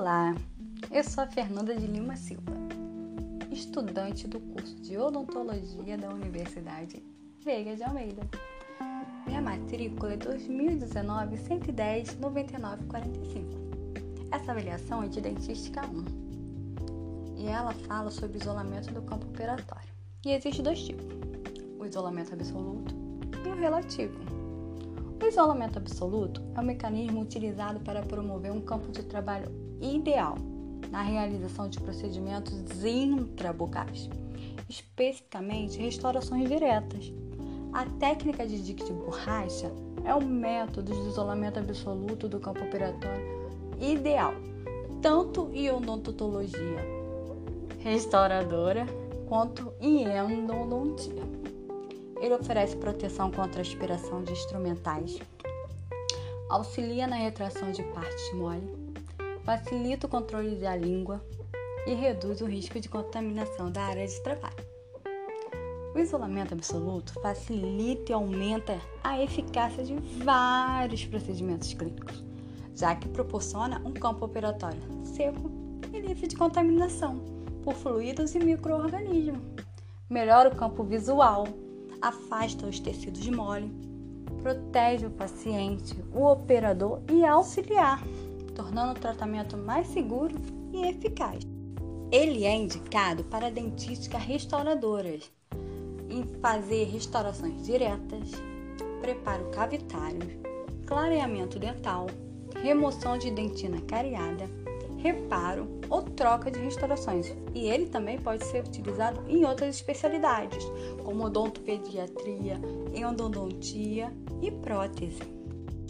Olá, eu sou a Fernanda de Lima Silva, estudante do curso de Odontologia da Universidade Veiga de Almeida. Minha matrícula é 2019 110 99 45. Essa avaliação é de dentística 1 e ela fala sobre isolamento do campo operatório. E existe dois tipos: o isolamento absoluto e o relativo. O isolamento absoluto é um mecanismo utilizado para promover um campo de trabalho ideal na realização de procedimentos intrabucais, especificamente restaurações diretas. A técnica de dique de borracha é um método de isolamento absoluto do campo operatório ideal, tanto em odontologia restauradora quanto em endodontia. Ele oferece proteção contra a aspiração de instrumentais, auxilia na retração de partes mole, facilita o controle da língua e reduz o risco de contaminação da área de trabalho. O isolamento absoluto facilita e aumenta a eficácia de vários procedimentos clínicos, já que proporciona um campo operatório seco e livre de contaminação por fluidos e microorganismos. Melhora o campo visual, afasta os tecidos mole, protege o paciente, o operador e auxiliar, tornando o tratamento mais seguro e eficaz. Ele é indicado para dentísticas restauradoras, em fazer restaurações diretas, preparo cavitário, clareamento dental, remoção de dentina cariada, reparo ou troca de restaurações. E ele também pode ser utilizado em outras especialidades, como odontopediatria, endodontia e prótese.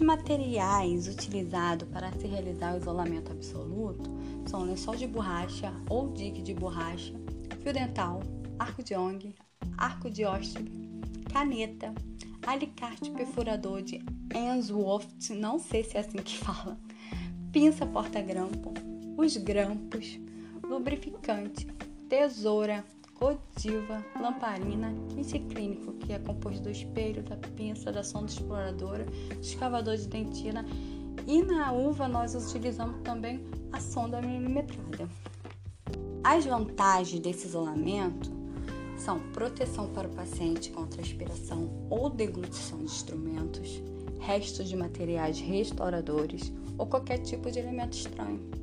Materiais utilizados para se realizar o isolamento absoluto são lençol de borracha ou dique de borracha, fio dental, arco de ong, arco de hóstia, caneta, alicate perfurador de Answorth, não sei se é assim que fala, pinça porta-grampo, os grampos, lubrificante, tesoura, godiva, lamparina, kit clínico, que é composto do espelho, da pinça, da sonda exploradora, do escavador de dentina e na uva nós utilizamos também a sonda milimetrada. As vantagens desse isolamento são proteção para o paciente contra aspiração ou deglutição de instrumentos, restos de materiais restauradores ou qualquer tipo de elemento estranho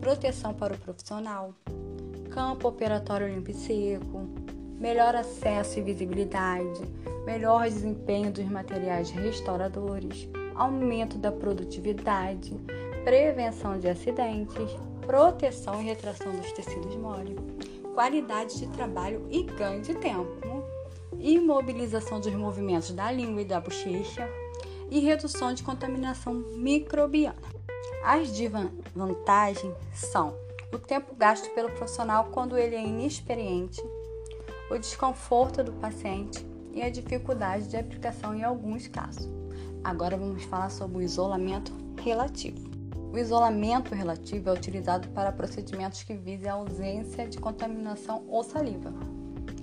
proteção para o profissional, campo operatório limpo e seco, melhor acesso e visibilidade, melhor desempenho dos materiais restauradores, aumento da produtividade, prevenção de acidentes, proteção e retração dos tecidos mole, qualidade de trabalho e ganho de tempo, imobilização dos movimentos da língua e da bochecha e redução de contaminação microbiana. As desvantagens são o tempo gasto pelo profissional quando ele é inexperiente, o desconforto do paciente e a dificuldade de aplicação em alguns casos. Agora vamos falar sobre o isolamento relativo. O isolamento relativo é utilizado para procedimentos que visem a ausência de contaminação ou saliva.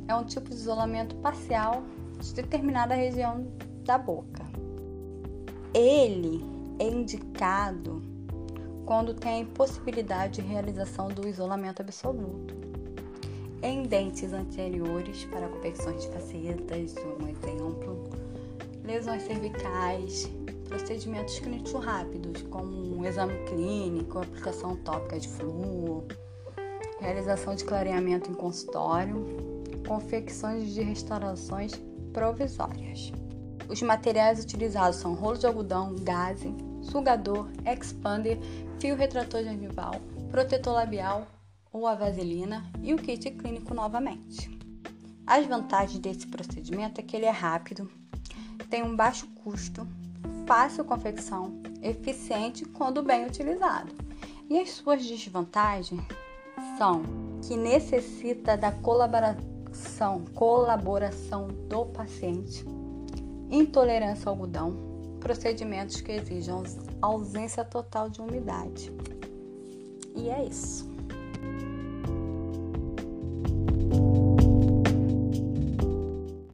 É um tipo de isolamento parcial de determinada região da boca. Ele é indicado quando tem a impossibilidade de realização do isolamento absoluto. Em dentes anteriores, para confecções de facetas, um exemplo, lesões cervicais, procedimentos clínicos rápidos, como um exame clínico, aplicação tópica de flúor, realização de clareamento em consultório, confecções de restaurações provisórias. Os materiais utilizados são rolo de algodão, gaze, sugador, expander, fio retrator gengival, protetor labial ou a vaselina e o kit clínico novamente. As vantagens desse procedimento é que ele é rápido, tem um baixo custo, fácil confecção, eficiente quando bem utilizado. E as suas desvantagens são que necessita da colaboração, colaboração do paciente, intolerância ao algodão, procedimentos que exijam ausência total de umidade. E é isso.